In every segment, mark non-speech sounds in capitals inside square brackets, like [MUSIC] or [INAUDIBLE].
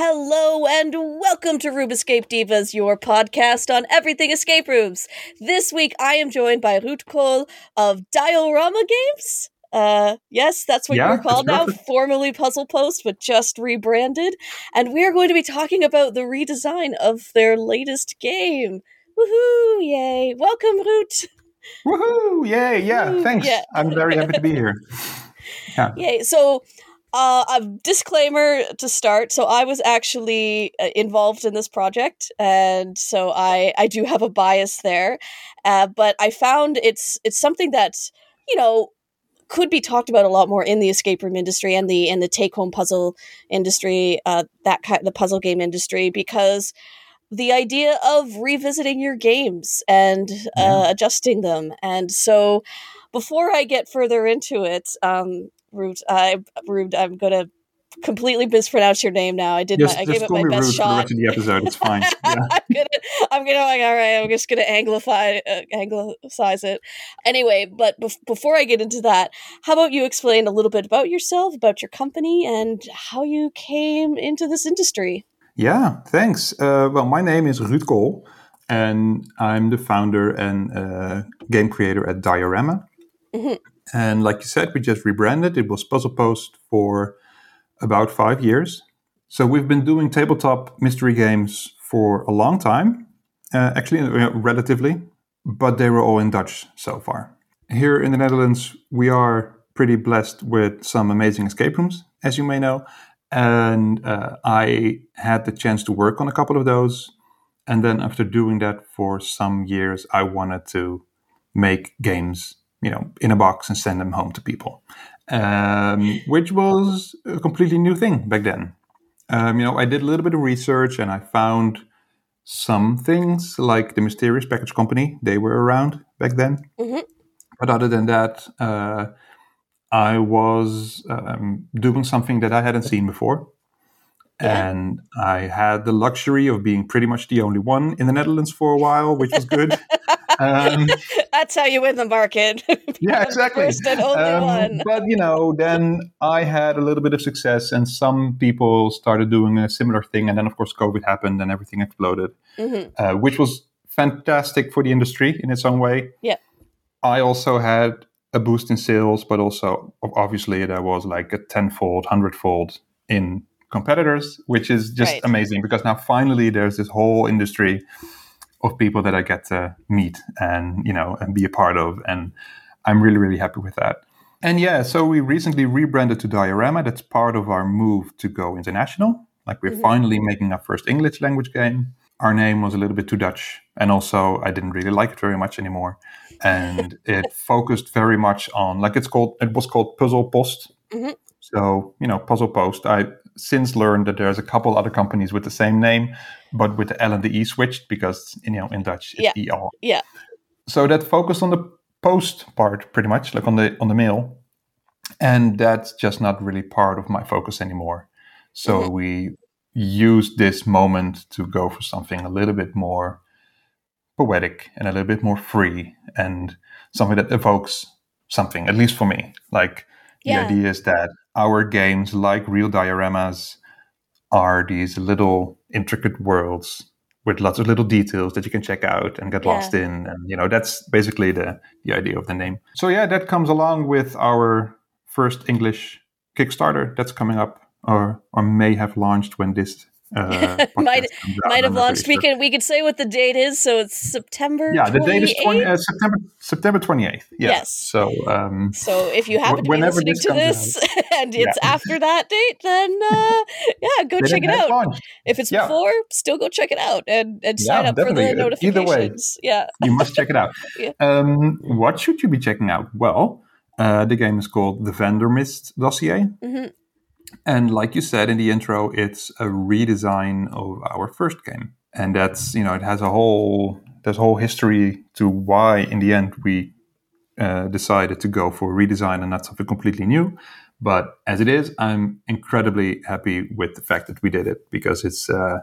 Hello and welcome to Room Escape Divas, your podcast on everything escape rooms. This week I am joined by Ruud Kool of Diorama Games. Uh, yes, that's what Yeah, you're called now, perfect. formerly Puzzle Post, but just rebranded. And we are going to be talking about the redesign of their latest game. Woohoo! Yay! Welcome, Ruud. Woohoo! Yay! Yeah, thanks. yeah. I'm very happy to be here. [LAUGHS] Yeah. Yay. So, uh, a disclaimer to start. So, I was actually uh, involved in this project, and so I I do have a bias there. Uh, but I found it's it's something that you know could be talked about a lot more in the escape room industry and the and the take home puzzle industry, uh, that kind the puzzle game industry, because the idea of revisiting your games and uh, Yeah. adjusting them, and so before I get further into it, um, Rude, I Rude, I'm gonna completely mispronounce your name now. I did Just, my, I gave it my best for the shot. rest of the episode. It's fine. [LAUGHS] Yeah. I'm gonna, I'm gonna like, all right. I'm just gonna anglify, uh, anglicize it. Anyway, but bef- before I get into that, how about you explain a little bit about yourself, about your company, and how you came into this industry? Yeah, thanks. Uh, well, my name is Ruud Kool, and I'm the founder and uh, game creator at Diorama. Mhm. And like you said, we just rebranded. It was Puzzle Post for about five years. So we've been doing tabletop mystery games for a long time, uh, actually, uh, relatively, but they were all in Dutch so far. Here in the Netherlands, we are pretty blessed with some amazing escape rooms, as you may know. And uh, I had the chance to work on a couple of those. And then after doing that for some years, I wanted to make games, you know, in a box and send them home to people, um, which was a completely new thing back then. Um, you know, I did a little bit of research and I found some things like the Mysterious Package Company. They were around back then. Mhm. But other than that, uh, I was um, doing something that I hadn't seen before. Yeah. And I had the luxury of being pretty much the only one in the Netherlands for a while, which was good. [LAUGHS] um, That's how you win the market. [LAUGHS] yeah, exactly. First and only Um, one. But you know, then I had a little bit of success, and some people started doing a similar thing, and then of course COVID happened, and everything exploded, Mhm. uh, which was fantastic for the industry in its own way. Yeah. I also had a boost in sales, but also obviously there was like a tenfold, hundredfold in competitors, which is just Right. amazing because now finally there's this whole industry of people that I get to meet and you know and be a part of, and I'm really really happy with that. And yeah, so we recently rebranded to Diorama. That's part of our move to go international. Like we're Mhm. finally making our first English language game. Our name was a little bit too Dutch, and also I didn't really like it very much anymore. And [LAUGHS] it focused very much on like it's called it was called Puzzle Post. Mhm. So you know, Puzzle Post. I since learned that there's a couple other companies with the same name, but with the L and the E switched because you know in Dutch it's Yeah. EL. Yeah. So that focused on the post part pretty much, like on the on the mail, and that's just not really part of my focus anymore. So Mhm. we used this moment to go for something a little bit more poetic and a little bit more free and something that evokes something, at least for me. Like Yeah. the idea is that our games, like real dioramas, are these little intricate worlds with lots of little details that you can check out and get Yeah. lost in. And you know, that's basically the, the idea of the name. So yeah, that comes along with our first English Kickstarter that's coming up or or may have launched when this uh, [LAUGHS] Might- out, Might have launched. really We sure. can we could say what the date is. So it's September. Yeah, the date is 20, uh, September September 28th. Yeah. Yes. So um, So if you happen to be listening this to this [LAUGHS] and it's after that date, then uh, yeah, go check it out. launched. If it's Yeah. before, still go check it out and, and Yeah, sign up for the definitely. Uh, either way. notifications. Yeah. you must check it out. [LAUGHS] Yeah. um, what should you be checking out? Well, uh, the game is called The Vandermist Dossier. hmm And like you said in the intro, it's a redesign of our first game. And that's, you know, it has a whole, there's a whole history to why in the end we uh, decided to go for a redesign and not something completely new. But as it is, I'm incredibly happy with the fact that we did it because it's, uh,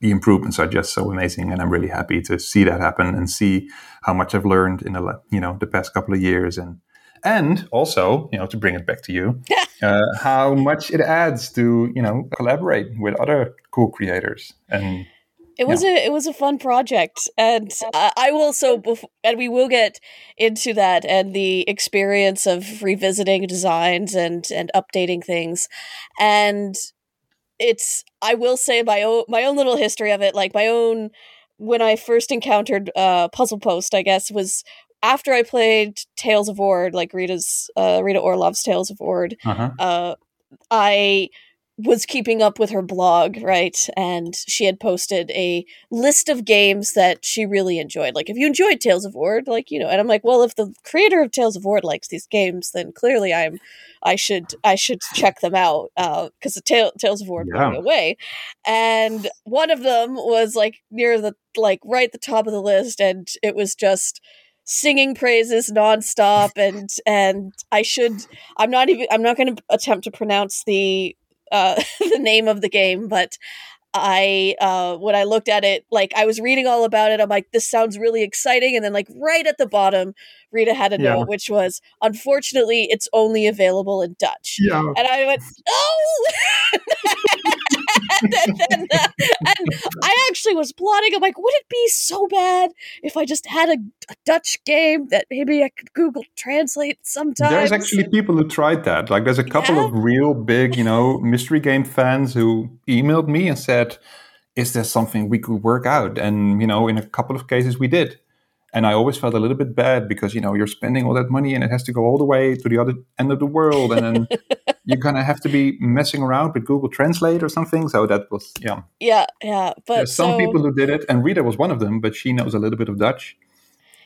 the improvements are just so amazing. And I'm really happy to see that happen and see how much I've learned in the, you know, the past couple of years and, and also you know to bring it back to you [LAUGHS] uh, how much it adds to you know collaborate with other cool creators. And it was yeah. a it was a fun project, and uh, I will so bef- and we will get into that and the experience of revisiting designs and and updating things, and it's I will say my own my own little history of it, like my own when I first encountered uh, Puzzle Post, I guess was after I played Tales of Ord, like Rita's uh, Rita Orlov's Tales of Ord. Uh-huh. Uh, I was keeping up with her blog, right? And she had posted a list of games that she really enjoyed. Like, if you enjoyed Tales of Ord, like, you know, and I'm like, well, if the creator of Tales of Ord likes these games, then clearly I'm, I should, I should check them out. Uh, cause the Tale, Tales of Ord yeah. blew me away. And one of them was like near the, like right at the top of the list. And it was just, singing praises nonstop and and I should I'm not even I'm not going to attempt to pronounce the uh, [LAUGHS] the name of the game, but I uh, when I looked at it, like I was reading all about it, I'm like, this sounds really exciting, and then like right at the bottom, Rita had a yeah. note which was, unfortunately, it's only available in Dutch. Yeah, and I went, oh. [LAUGHS] and, then, uh, and I actually was plotting. I'm like, would it be so bad if I just had a, a Dutch game that maybe I could Google Translate sometimes? There's actually and, people who tried that. Like, there's a couple yeah. of real big, you know, mystery game fans who emailed me and said, "Is there something we could work out?" And you know, in a couple of cases, we did. And I always felt a little bit bad because you know you're spending all that money and it has to go all the way to the other end of the world, and then [LAUGHS] you're gonna have to be messing around with Google Translate or something. So that was yeah, yeah, yeah. But There's some so, people who did it, and Rita was one of them, but she knows a little bit of Dutch.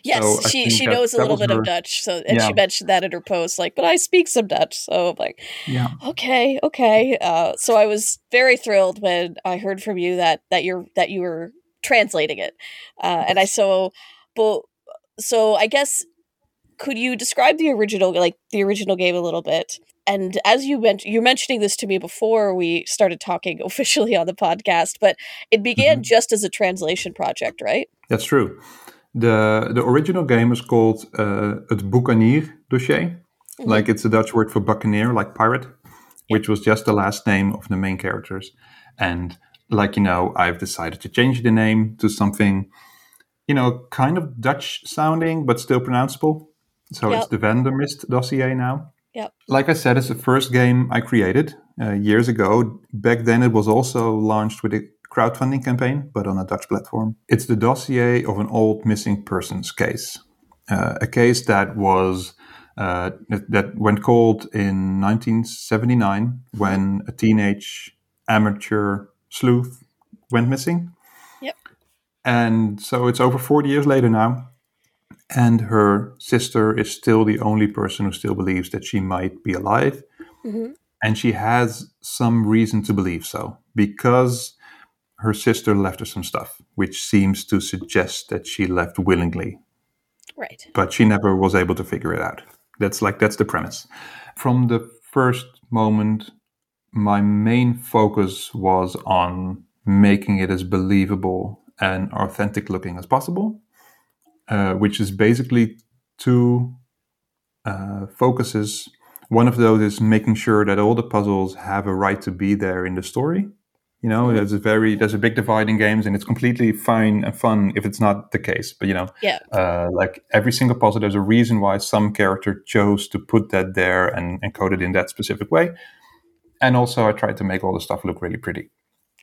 Yes, so she she that, knows a little bit her, of Dutch. So and yeah. she mentioned that in her post, like, but I speak some Dutch. So I'm like, yeah, okay, okay. Uh, so I was very thrilled when I heard from you that that you're that you were translating it, uh, and I so but so I guess could you describe the original like the original game a little bit? And as you mentioned, you're mentioning this to me before we started talking [LAUGHS] officially on the podcast, but it began mm-hmm. just as a translation project, right? That's true. the The original game is called uh, het Boekanier dossier, mm-hmm. like it's a Dutch word for buccaneer, like pirate, which was just the last name of the main characters. And like you know, I've decided to change the name to something you know, kind of Dutch sounding, but still pronounceable. So yep. it's the Vandermist dossier now. Yep. Like I said, it's the first game I created uh, years ago. Back then, it was also launched with a crowdfunding campaign, but on a Dutch platform. It's the dossier of an old missing persons case, uh, a case that was uh, that went cold in 1979 when a teenage amateur sleuth went missing. And so it's over 40 years later now. And her sister is still the only person who still believes that she might be alive. Mm-hmm. And she has some reason to believe so because her sister left her some stuff, which seems to suggest that she left willingly. Right. But she never was able to figure it out. That's like, that's the premise. From the first moment, my main focus was on making it as believable and authentic looking as possible, uh, which is basically two uh, focuses. One of those is making sure that all the puzzles have a right to be there in the story. You know, there's a very there's a big divide in games, and it's completely fine and fun if it's not the case. But you know, yeah, uh, like every single puzzle, there's a reason why some character chose to put that there and encode it in that specific way. And also, I tried to make all the stuff look really pretty.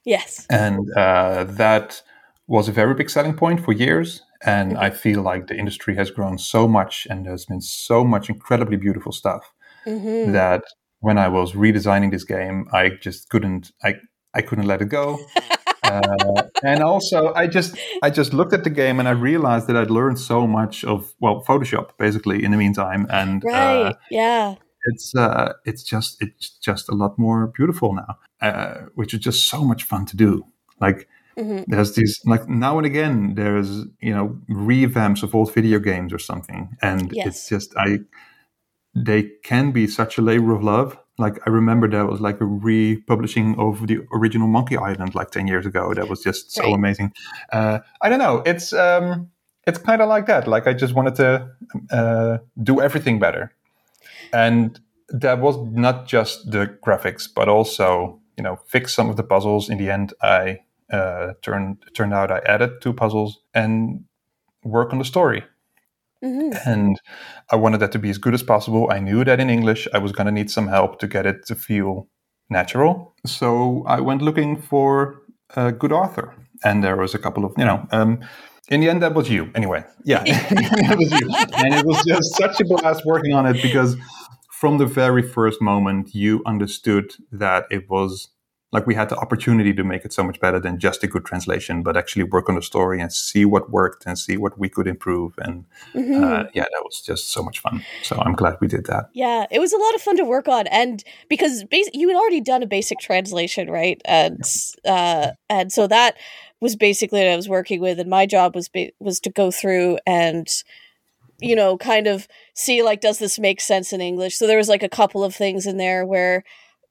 Yes, and uh, that was a very big selling point for years. And I feel like the industry has grown so much and there's been so much incredibly beautiful stuff mm-hmm. that when I was redesigning this game, I just couldn't, I, I couldn't let it go. [LAUGHS] uh, and also I just, I just looked at the game and I realized that I'd learned so much of, well, Photoshop basically in the meantime. And, uh, right. Uh, yeah it's uh, it's just it's just a lot more beautiful now, uh, which is just so much fun to do. Like Mm-hmm. There's these like now and again there's you know revamps of old video games or something, and yes. it's just I they can be such a labor of love. Like I remember there was like a republishing of the original Monkey Island like ten years ago. That was just so right. amazing. Uh, I don't know. It's um, it's kind of like that. Like I just wanted to uh, do everything better. and that was not just the graphics, but also you know fix some of the puzzles. In the end, I uh, turned turned out I added two puzzles and work on the story. Mm-hmm. And I wanted that to be as good as possible. I knew that in English I was going to need some help to get it to feel natural. So I went looking for a good author, and there was a couple of you know. Um, in the end, that was you. Anyway, yeah, [LAUGHS] it was you, and it was just such a blast working on it because from the very first moment you understood that it was like we had the opportunity to make it so much better than just a good translation, but actually work on the story and see what worked and see what we could improve. And mm-hmm. uh, yeah, that was just so much fun. So I'm glad we did that. Yeah, it was a lot of fun to work on, and because bas- you had already done a basic translation, right? And uh, and so that was basically what I was working with, and my job was ba- was to go through and you know kind of see like does this make sense in English. So there was like a couple of things in there where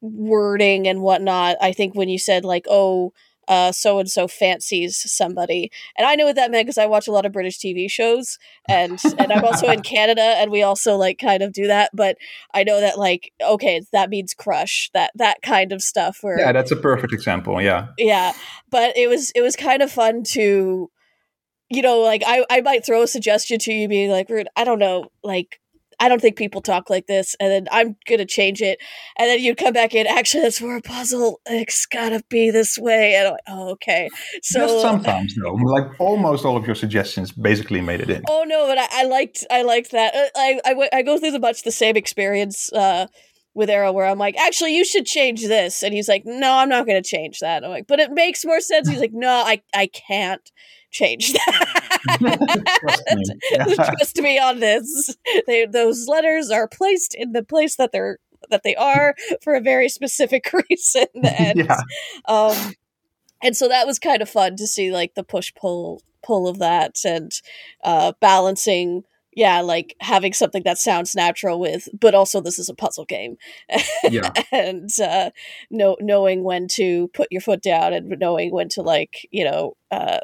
wording and whatnot. I think when you said like, oh, uh, so and so fancies somebody, and I know what that meant because I watch a lot of British TV shows, and and I'm also in [LAUGHS] Canada, and we also like kind of do that. But I know that like, okay, that means crush that that kind of stuff. Where yeah, that's a perfect example. Yeah, yeah, but it was it was kind of fun to you know, like I, I might throw a suggestion to you being like, Rude, I don't know, like I don't think people talk like this, and then I'm gonna change it, and then you come back in. Actually, that's for a puzzle. It's gotta be this way, and I'm like, oh, okay. So Just sometimes, though, like almost all of your suggestions basically made it in. Oh no, but I, I liked I liked that. Uh, I, I I go through the much the same experience. Uh, with Arrow where I'm like, actually, you should change this. And he's like, no, I'm not going to change that. I'm like, but it makes more sense. He's like, no, I, I can't change [LAUGHS] that. [LAUGHS] trust, me. trust me on this. They, those letters are placed in the place that they're that they are for a very specific [LAUGHS] reason. [LAUGHS] And yeah. um and so that was kind of fun to see like the push pull pull of that and uh balancing yeah like having something that sounds natural with but also this is a puzzle game yeah and uh know, knowing when to put your foot down and knowing when to like you know uh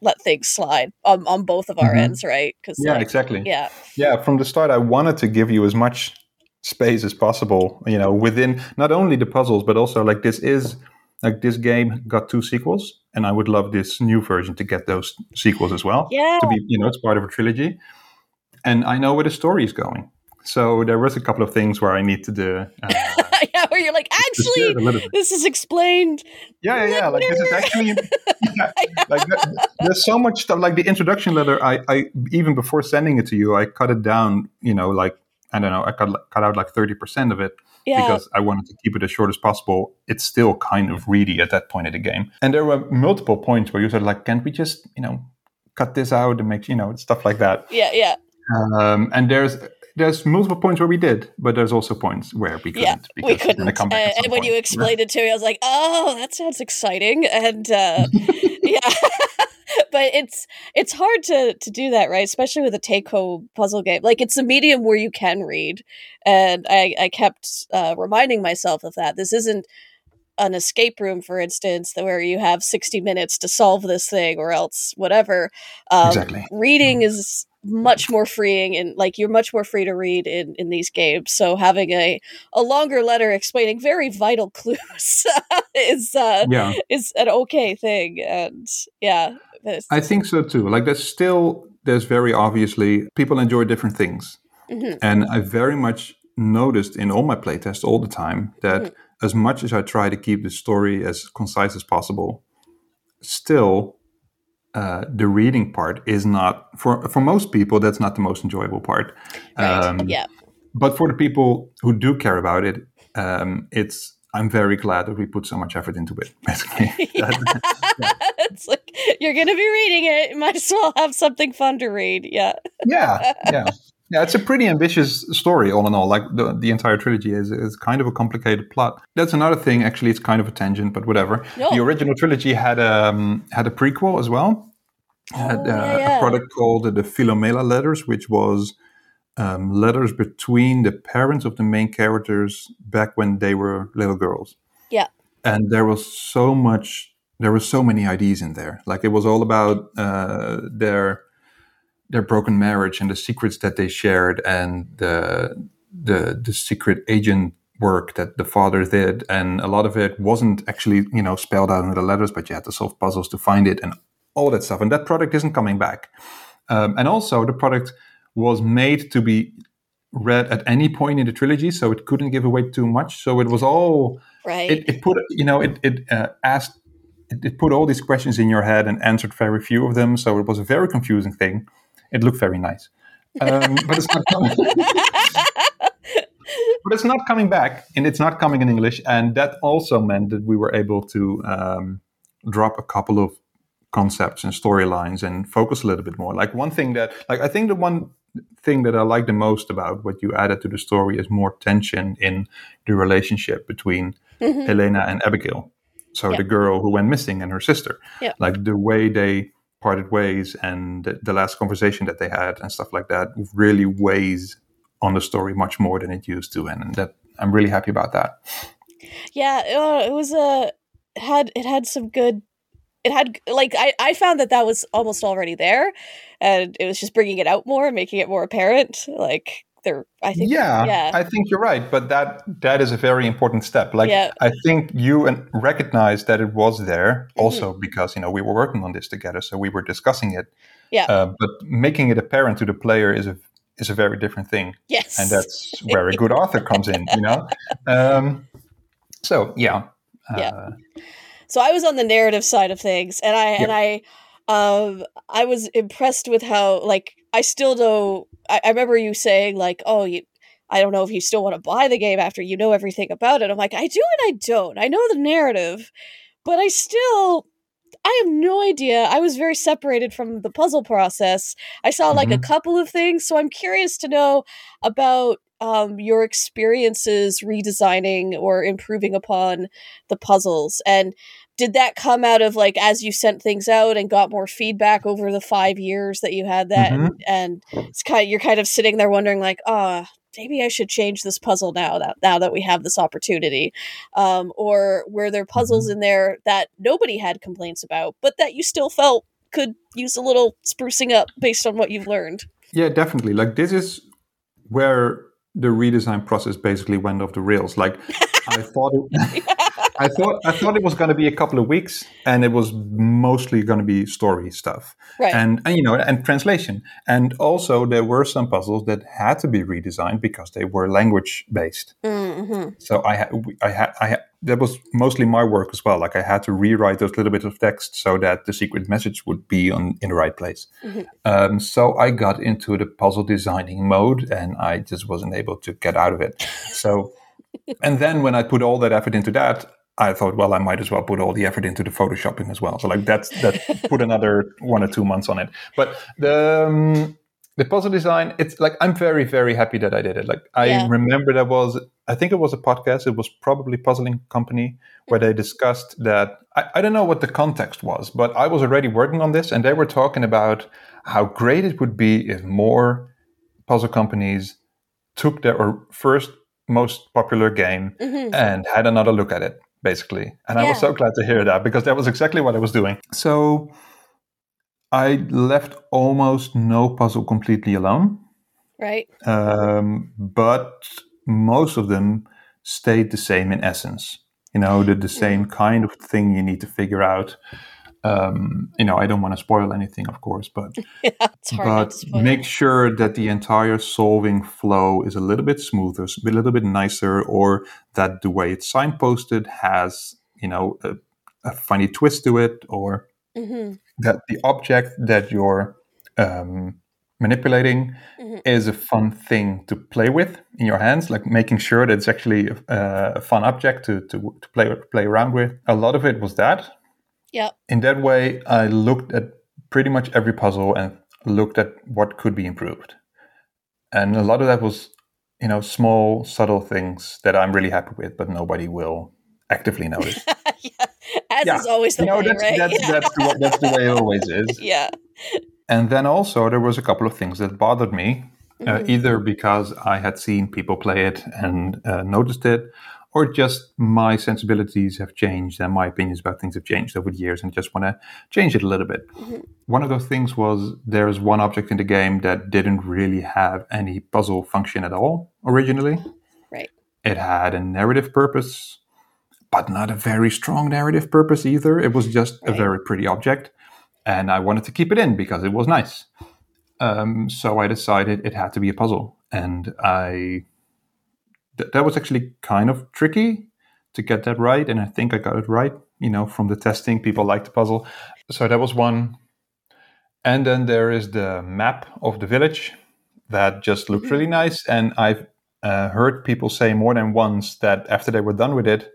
let things slide on, on both of our mm-hmm. ends, right? Because yeah, like, exactly. Yeah, yeah. From the start, I wanted to give you as much space as possible. You know, within not only the puzzles, but also like this is like this game got two sequels, and I would love this new version to get those sequels as well. Yeah, to be you know it's part of a trilogy, and I know where the story is going. So there was a couple of things where I need to do. Uh, [LAUGHS] yeah, where you're like, actually, this is explained. Yeah, yeah, yeah. Like this is [LAUGHS] actually, [LAUGHS] like there's so much stuff. Like the introduction letter, I, I even before sending it to you, I cut it down. You know, like I don't know, I cut cut out like thirty percent of it. Yeah. Because I wanted to keep it as short as possible. It's still kind of reedy at that point of the game. And there were multiple points where you said, like, can't we just, you know, cut this out and make, you know, stuff like that. Yeah, yeah. Um, and there's there's multiple points where we did, but there's also points where we couldn't. Yeah, we couldn't. Uh, and when point. you explained it to me, I was like, "Oh, that sounds exciting!" And uh, [LAUGHS] yeah, [LAUGHS] but it's it's hard to to do that, right? Especially with a take home puzzle game. Like it's a medium where you can read, and I I kept uh, reminding myself of that. This isn't an escape room, for instance, where you have 60 minutes to solve this thing or else whatever. Um, exactly. Reading is much more freeing and like you're much more free to read in in these games so having a a longer letter explaining very vital [LAUGHS] clues is uh yeah. is an okay thing and yeah i think so too like there's still there's very obviously people enjoy different things mm-hmm. and i very much noticed in all my playtests all the time that mm-hmm. as much as i try to keep the story as concise as possible still uh, the reading part is not for for most people that's not the most enjoyable part. Right. Um, yeah. But for the people who do care about it, um, it's I'm very glad that we put so much effort into it. [LAUGHS] Basically, [LAUGHS] yeah. it's like you're going to be reading it. Might as well have something fun to read. Yeah. yeah. Yeah. [LAUGHS] Yeah, it's a pretty ambitious story, all in all. Like the, the entire trilogy is, is kind of a complicated plot. That's another thing. Actually, it's kind of a tangent, but whatever. No. The original trilogy had a um, had a prequel as well. Oh, had uh, yeah, yeah. a product called the Philomela letters, which was um, letters between the parents of the main characters back when they were little girls. Yeah, and there was so much. There were so many ideas in there. Like it was all about uh, their their broken marriage and the secrets that they shared and the the the secret agent work that the father did, and a lot of it wasn't actually you know spelled out in the letters, but you had to solve puzzles to find it and all that stuff. And that product isn't coming back. Um, and also, the product was made to be read at any point in the trilogy, so it couldn't give away too much. So it was all right. It, it put you know it it uh, asked it, it, put all these questions in your head and answered very few of them. So it was a very confusing thing. It looked very nice, um, but it's not coming. [LAUGHS] but it's not coming back, and it's not coming in English. And that also meant that we were able to um, drop a couple of concepts and storylines and focus a little bit more. Like one thing that, like I think the one thing that I like the most about what you added to the story is more tension in the relationship between mm-hmm. Elena and Abigail. So yeah. the girl who went missing and her sister. Yeah. Like the way they parted ways and the, last conversation that they had and stuff like that really weighs on the story much more than it used to, and, that I'm really happy about that. Yeah, uh, it was a had it had some good. It had like I I found that that was almost already there, and it was just bringing it out more, and making it more apparent. Like they're i think yeah, yeah. I think you're right but that that is a very important step. Like yeah. i think you recognized that it was there also mm-hmm. because you know we were working on this together so we were discussing it. Yeah. Uh, but making it apparent to the player is a is a very different thing. Yes. And that's where a good author comes in you know? [LAUGHS] Um, so yeah uh, yeah so i was on the narrative side of things and i yeah. and i um i was impressed with how like i still don't I, I remember you saying like, "Oh, you." I don't know if you still want to buy the game after you know everything about it. I'm like, I do and I don't. I know the narrative, but I still I have no idea. I was very separated from the puzzle process. I saw like mm-hmm. a couple of things, so I'm curious to know about um, your experiences redesigning or improving upon the puzzles. And did that come out of like as you sent things out and got more feedback over the five years that you had that? Mm-hmm. and, and, it's kind of, you're kind of sitting there wondering like ah oh, maybe i should change this puzzle now that now that we have this opportunity. Um, or were there puzzles mm-hmm. in there that nobody had complaints about but that you still felt could use a little sprucing up based on what you've learned? Yeah definitely. Like this is where the redesign process basically went off the rails. Like i thought it [LAUGHS] I thought I thought it was going to be a couple of weeks, and it was mostly going to be story stuff, right. and, and you know, and translation. And also, there were some puzzles that had to be redesigned because they were language based. Mm-hmm. So I had, I had, I had, that was mostly my work as well. Like I had to rewrite those little bits of text so that the secret message would be on in the right place. Mm-hmm. Um, so I got into the puzzle designing mode, and I just wasn't able to get out of it. So. And then when I put all that effort into that, I thought, well, I might as well put all the effort into the photoshopping as well. So like that's that [LAUGHS] put another one or two months on it. But the um, the puzzle design, it's like I'm very very happy that I did it. Like I yeah. remember there was, I think it was a podcast. It was probably Puzzling Company where they discussed that. I, I don't know what the context was, but I was already working on this, and they were talking about how great it would be if more puzzle companies took their first most popular game mm-hmm. and had another look at it basically. And yeah. I was so glad to hear that because that was exactly what I was doing. So I left almost no puzzle completely alone. Right. Um, but most of them stayed the same in essence. You know, the, the same mm-hmm. kind of thing you need to figure out um, you know, I don't want to spoil anything, of course, but [LAUGHS] but make sure that the entire solving flow is a little bit smoother, a little bit nicer, or that the way it's signposted has, you know, a, a funny twist to it, or mm-hmm. that the object that you're um, manipulating mm-hmm. is a fun thing to play with in your hands like making sure that it's actually a, a fun object to, to, to play play around with a lot of it was that yeah. In that way, I looked at pretty much every puzzle and looked at what could be improved. And a lot of that was, you know, small, subtle things that I'm really happy with, but nobody will actively notice. [LAUGHS] yeah. As yeah. is always the you know, way, that's, right? That's, yeah. that's, the, [LAUGHS] that's the way it always is. [LAUGHS] yeah. And then also there was a couple of things that bothered me, uh, mm-hmm. uh, either because I had seen people play it and uh, noticed it, or just my sensibilities have changed and my opinions about things have changed over the years and just want to change it a little bit. Mm-hmm. One of those things was there's one object in the game that didn't really have any puzzle function at all originally. Right. It had a narrative purpose, but not a very strong narrative purpose either. It was just right. a very pretty object. And I wanted to keep it in because it was nice. Um, so I decided it had to be a puzzle. And I th- that was actually kind of tricky to get that right. And I think I got it right. You know, from the testing, people like the puzzle. So that was one. And then there is the map of the village that just looks really mm-hmm. nice. And I've uh, heard people say more than once that after they were done with it,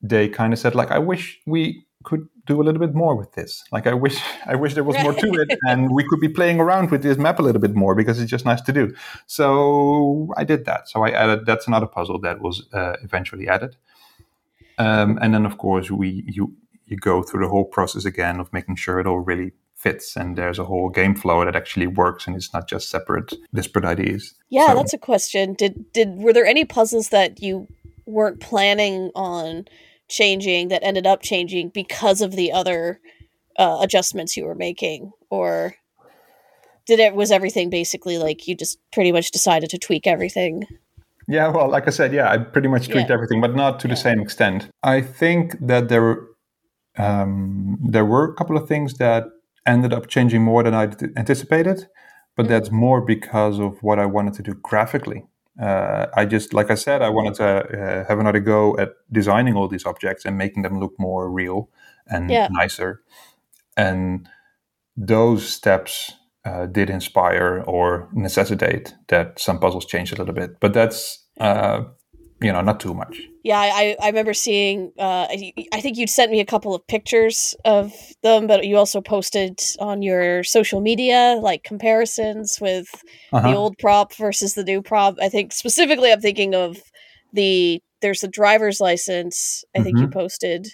they kind of said like, "I wish we could do a little bit more with this. Like I wish [LAUGHS] I wish there was more to it [LAUGHS] and we could be playing around with this map a little bit more because it's just nice to do. So I did that. So I added that's another puzzle that was uh, eventually added. Um, and then of course we you you go through the whole process again of making sure it all really fits and there's a whole game flow that actually works and it's not just separate disparate ideas. Yeah, so, that's a question. Did did were there any puzzles that you weren't planning on changing that ended up changing because of the other uh, adjustments you were making or did it was everything basically like you just pretty much decided to tweak everything yeah well like i said yeah i pretty much tweaked yeah. everything but not to yeah. the same extent i think that there were um, there were a couple of things that ended up changing more than i anticipated but mm-hmm. that's more because of what i wanted to do graphically uh, I just, like I said, I wanted to uh, have another go at designing all these objects and making them look more real and yeah. nicer. And those steps uh, did inspire or necessitate that some puzzles change a little bit. But that's uh, you know, not too much. Yeah, I, I remember seeing. Uh, I think you'd sent me a couple of pictures of them, but you also posted on your social media like comparisons with uh-huh. the old prop versus the new prop. I think specifically, I'm thinking of the there's the driver's license. I think mm-hmm. you posted.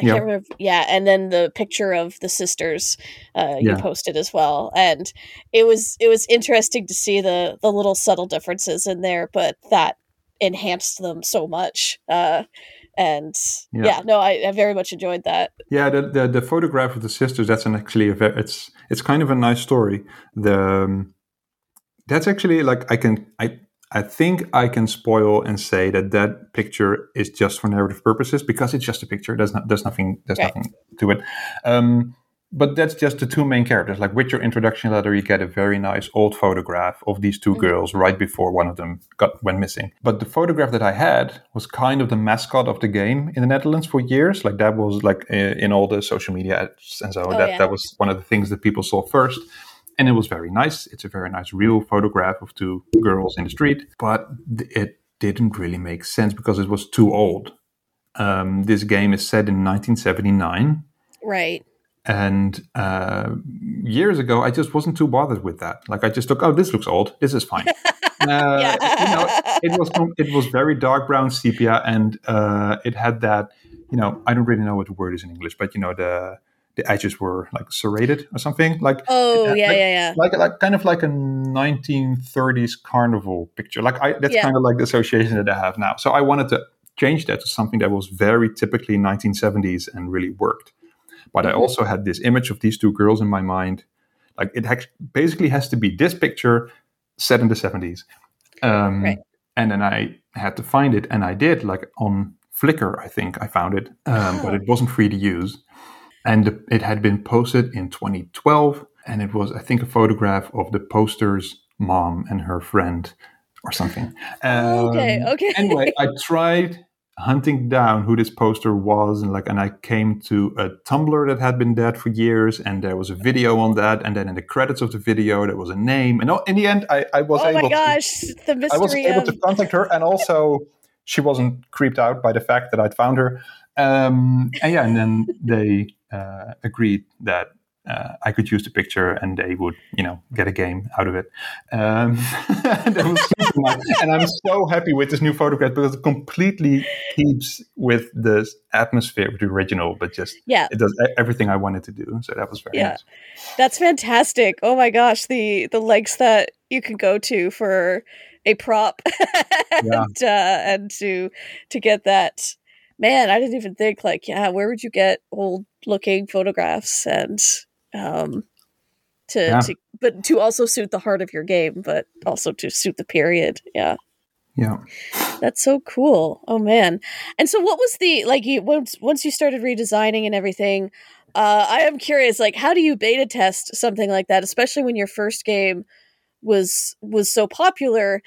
I yep. can't remember. Yeah, and then the picture of the sisters uh, you yeah. posted as well, and it was it was interesting to see the the little subtle differences in there, but that enhanced them so much. Uh, and yeah. yeah, no, I, I, very much enjoyed that. Yeah, the, the, the photograph of the sisters that's an actually a very, it's it's kind of a nice story. The um, that's actually like I can I I think I can spoil and say that that picture is just for narrative purposes because it's just a picture. There's not there's nothing there's right. nothing to it. Um, but that's just the two main characters. Like with your introduction letter, you get a very nice old photograph of these 2 mm-hmm. girls right before one of them got went missing. But the photograph that I had was kind of the mascot of the game in the Netherlands for years. Like that was like in all the social media ads and so oh, that yeah. that was one of the things that people saw first. And it was very nice. It's a very nice real photograph of two girls in the street, but it didn't really make sense because it was too old. Um, this game is set in 1979. Right and uh, years ago, I just wasn't too bothered with that. Like I just took, oh, this looks old. This is fine. [LAUGHS] uh, yeah. you know, it was it was very dark brown sepia, and uh, it had that. You know, I don't really know what the word is in English, but you know the the edges were like serrated or something like oh yeah like, yeah yeah like like kind of like a 1930s carnival picture like I that's yeah. kind of like the association that I have now so I wanted to change that to something that was very typically 1970s and really worked but I mm-hmm. also had this image of these two girls in my mind. Like it ha- basically has to be this picture set in the 70s. Um, right. And then I had to find it, and I did, like on Flickr, I think I found it, um, but [LAUGHS] it wasn't free to use. And it had been posted in 2012, and it was, I think, a photograph of the poster's mom and her friend or something. Um, okay, okay. anyway, I [LAUGHS] tried hunting down who this poster was and like and i came to a tumblr that had been dead for years and there was a video on that and then in the credits of the video there was a name and in the end i, I was oh able my gosh to, the mystery i was able of... to contact her and [LAUGHS] also she wasn't creeped out by the fact that i'd found her. Um, and yeah and then they uh, agreed that uh, I could use the picture and they would, you know, get a game out of it. Um, [LAUGHS] and I'm so happy with this new photograph because it completely keeps with the atmosphere of the original, but just yeah, it does everything I wanted to do. So that was very yeah. nice. That's fantastic. Oh my gosh, the the lengths that you can go to for a prop [LAUGHS] and, yeah. uh, and to to get that man i didn't even think like yeah where would you get old looking photographs and um to, yeah. to but to also suit the heart of your game but also to suit the period. Yeah. Yeah. That's so cool. Oh man. And so what was the like you once once you started redesigning and everything uh i am curious like how do you beta test something like that especially when your first game was was so popular?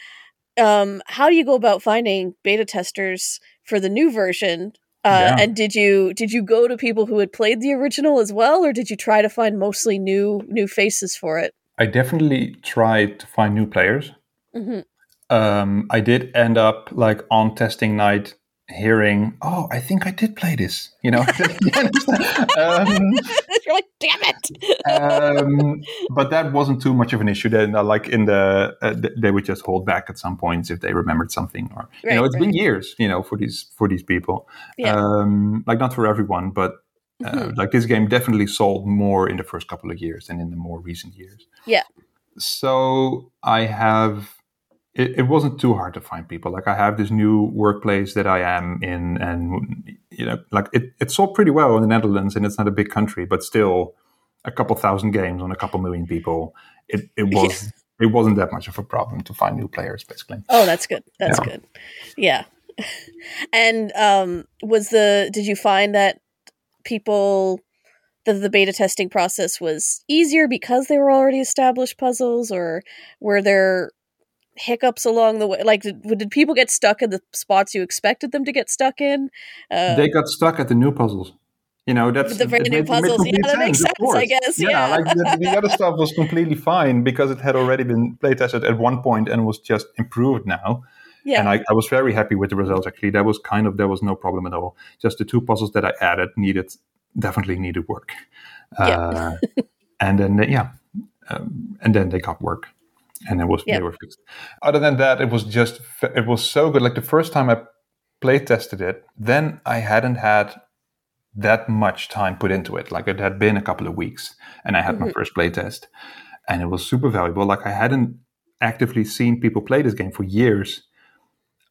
Um how do you go about finding beta testers for the new version uh, yeah. and did you did you go to people who had played the original as well or did you try to find mostly new new faces for it i definitely tried to find new players mm-hmm. um, i did end up like on testing night hearing, "Oh, I think I did play this," you know. [LAUGHS] [LAUGHS] um, [LAUGHS] You're like, "Damn it!" um, but that wasn't too much of an issue. Then, uh, like in the, uh, they would just hold back at some points if they remembered something, or right, you know, it's right. been years, you know, for these for these people. Yeah. Um, like not for everyone, but uh, mm-hmm. like this game definitely sold more in the first couple of years than in the more recent years. Yeah. So I have it, it, wasn't too hard to find people. Like I have this new workplace that I am in, and you know, like it, it sold pretty well in the Netherlands, and it's not a big country, but still, a couple thousand games on a couple million people. It it was yeah. it wasn't that much of a problem to find new players, basically. Oh, that's good. That's yeah. good. Yeah. and um, was the did you find that people the, the beta testing process was easier because they were already established puzzles or were there hiccups along the way? Like, did, did people get stuck in the spots you expected them to get stuck in? Uh, they got stuck at the new puzzles. You know, that's the very new puzzles. Yeah, that makes sense, I guess. Yeah, yeah. like the, the, [LAUGHS] other stuff was completely fine because it had already been play tested at one point and was just improved now. Yeah. And I, I, was very happy with the results actually. That was kind of there was no problem at all. Just the two puzzles that I added needed definitely needed work. Yeah. Uh, and then yeah, um, and then they got work and it was yep. they were fixed. Other than that, it was just it was so good. Like the first time I play tested it, then I hadn't had that much time put into it. Like it had been a couple of weeks, and I had mm-hmm. my first play test, and it was super valuable. Like I hadn't actively seen people play this game for years,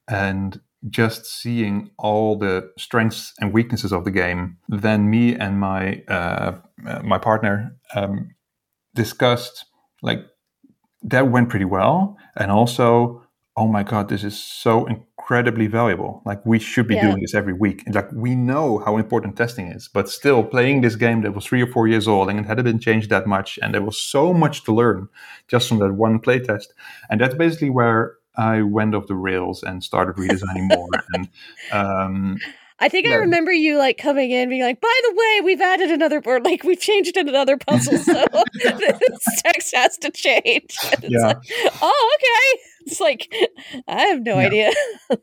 and just seeing all the strengths and weaknesses of the game, then me and my uh, uh my partner um, discussed like that went pretty well. And also, oh my God, this is so incredibly valuable. Like we should be yeah. doing this every week. And like we know how important testing is, but still playing this game that was three or four years old and it hadn't been changed that much. And there was so much to learn just from that one playtest. And that's basically where I went off the rails and started redesigning more. [LAUGHS] And um, I think yeah. I remember you like coming in being like, by the way, we've added another board, like we've changed in another puzzle, so [LAUGHS] this text has to change. [LAUGHS] yeah. Like, oh, okay. It's like I have no yeah. idea. [LAUGHS]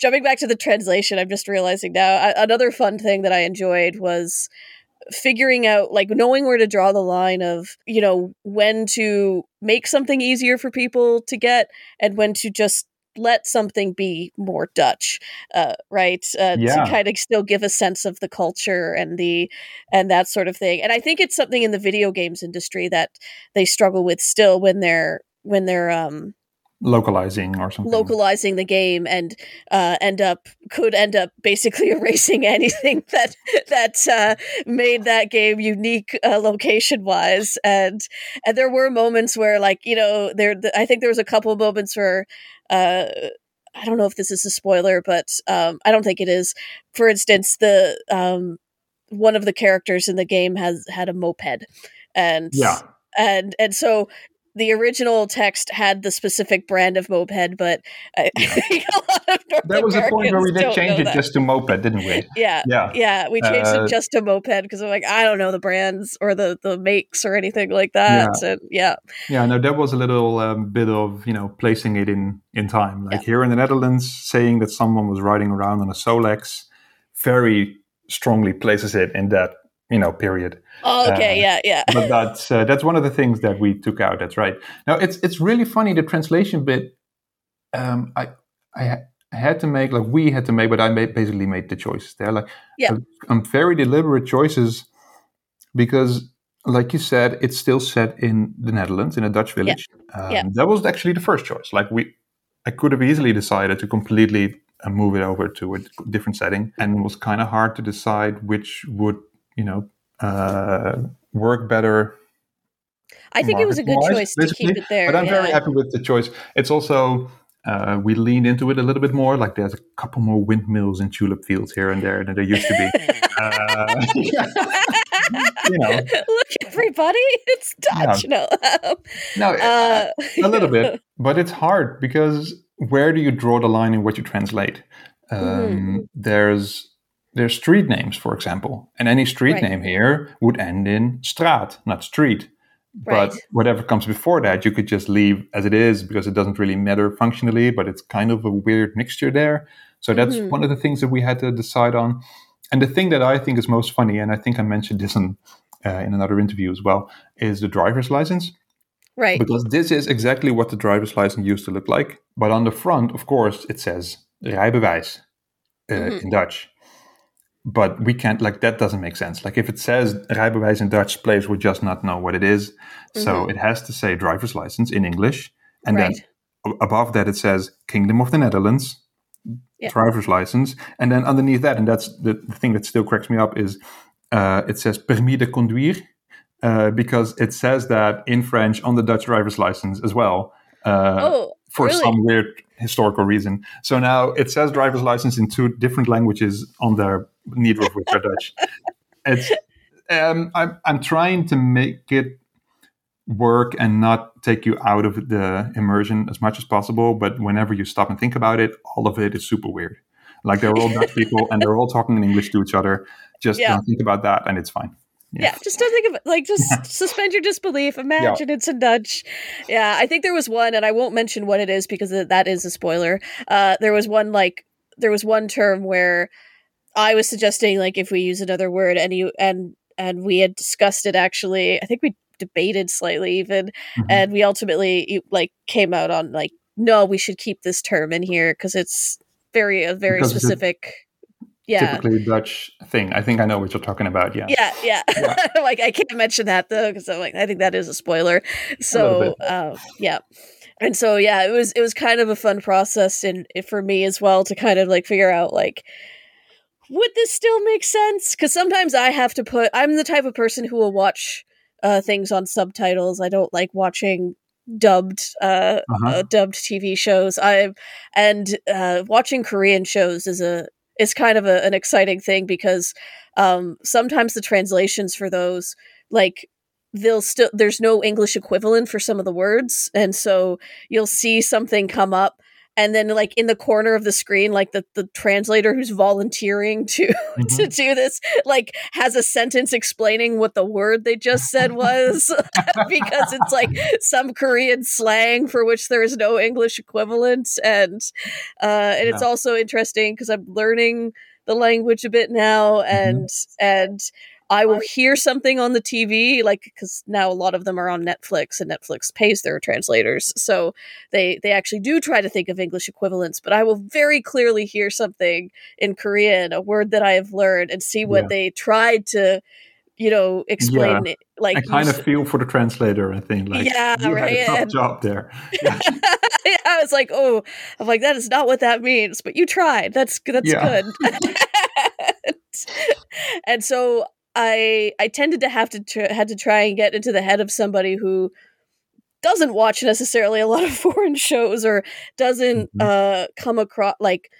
Jumping back to the translation, I'm just realizing now I, another fun thing that I enjoyed was figuring out like knowing where to draw the line of you know when to make something easier for people to get and when to just let something be more Dutch, uh, right? Uh, yeah. To kind of still give a sense of the culture and the and that sort of thing. And I think it's something in the video games industry that they struggle with still when they're when they're um localizing or something localizing the game and uh, end up could end up basically [LAUGHS] erasing anything that that uh, made that game unique uh, location wise and and there were moments where like you know there i think there was a couple of moments where uh, I don't know if this is a spoiler, but um, I don't think it is. For instance, the um, one of the characters in the game has had a moped, and yeah, and and so the original text had the specific brand of moped, but I, yeah. a lot of North There was a point where we did change it that. just to moped, didn't we? Yeah, yeah, yeah. We changed uh, it just to moped because I'm like, I don't know the brands or the the makes or anything like that. Yeah, and yeah, yeah. No, there was a little um, bit of you know placing it in in time, like yeah. here in the Netherlands, saying that someone was riding around on a Solex, very strongly places it in that you know period. Oh, okay. Uh, yeah yeah. but that's uh, that's one of the things that we took out. That's right. Now it's it's really funny the translation bit um i i had to make like we had to make but i made, basically made the choices there. Like yeah. i'm very deliberate choices because like you said, it's still set in the Netherlands in a Dutch village. Um, Yeah. That was actually the first choice. Like we, I could have easily decided to completely uh, move it over to a different setting, and it was kind of hard to decide which would, you know, uh, work better. I think it was a good choice to keep it there. But I'm very happy with the choice. It's also. Uh, we leaned into it a little bit more. Like there's a couple more windmills and tulip fields here and there than there used to be. [LAUGHS] uh, [LAUGHS] you know, Look, everybody, it's Dutch. No, no, uh, a little bit, [LAUGHS] but it's hard because where do you draw the line in what you translate? Um, Mm-hmm. There's there's street names, for example, and any street Right. name here would end in straat, not street. But Right. whatever comes before that, you could just leave as it is because it doesn't really matter functionally. But it's kind of a weird mixture there. So that's Mhm. one of the things that we had to decide on. And the thing that I think is most funny, and I think I mentioned this in uh, in another interview as well, is the driver's license right. because this is exactly what the driver's license used to look like. But on the front, of course, it says rijbewijs uh, Mhm. in Dutch. But we can't like that doesn't make sense. Like if it says rijbewijs in Dutch, players would just not know what it is. So Mhm. it has to say driver's license in English, and right. then above that it says Kingdom of the Netherlands Yeah. driver's license, and then underneath that, and that's the, the thing that still cracks me up is uh, it says permis de conduire uh, because it says that in French on the Dutch driver's license as well. Uh, oh, for really? some weird historical reason. So now it says driver's license in two different languages on there, neither of which are Dutch. [LAUGHS] It's um, I'm I'm trying to make it work and not take you out of the immersion as much as possible. But whenever you stop and think about it, all of it is super weird. Like they're all Dutch people and they're all talking in English to each other. Just Yeah. don't think about that, and it's fine. Yeah. just don't think of it. Like, just [LAUGHS] suspend your disbelief. Imagine it's a Dutch. Yeah, I think there was one, and I won't mention what it is because that is a spoiler. Uh, there was one like there was one term where I was suggesting like if we use another word, and you and and we had discussed it actually. I think we debated slightly even, Mhm. and we ultimately like came out on like no, we should keep this term in here because it's very a very Because specific. Yeah. Typically Dutch thing. I think I know what you're talking about. Yeah. Yeah, yeah. Yeah. [LAUGHS] like I can't mention that though because I'm like I think that is a spoiler. So bit. um, yeah, and so yeah, it was it was kind of a fun process and for me as well to kind of like figure out like would this still make sense? Because sometimes I have to put. I'm the type of person who will watch uh, things on subtitles. I don't like watching dubbed uh, Uh-huh. uh, dubbed TV shows. I and uh, watching Korean shows is a is kind of a, an exciting thing because um, sometimes the translations for those like they'll still there's no English equivalent for some of the words, and so you'll see something come up. And then, like in the corner of the screen, like the, the translator who's volunteering to [LAUGHS] to do this, like has a sentence explaining what the word they just said was, [LAUGHS] because it's like some Korean slang for which there is no English equivalent, and uh, and it's Yeah. also interesting because I'm learning the language a bit now, and and I will hear something on the TV, like because now a lot of them are on Netflix, and Netflix pays their translators, so they they actually do try to think of English equivalents. But I will very clearly hear something in Korean, a word that I have learned, and see what Yeah. they tried to, you know, explain. it, Like I kind of feel for the translator. I think like Yeah, you right, had a tough and- job there. [LAUGHS] [LAUGHS] Yeah. yeah, I was like, oh, I'm like, that is not what that means, but you tried. That's that's Yeah. good. [LAUGHS] and so I I tended to have to tr- had to try and get into the head of somebody who doesn't watch necessarily a lot of [LAUGHS] foreign shows or doesn't Mhm. uh come across like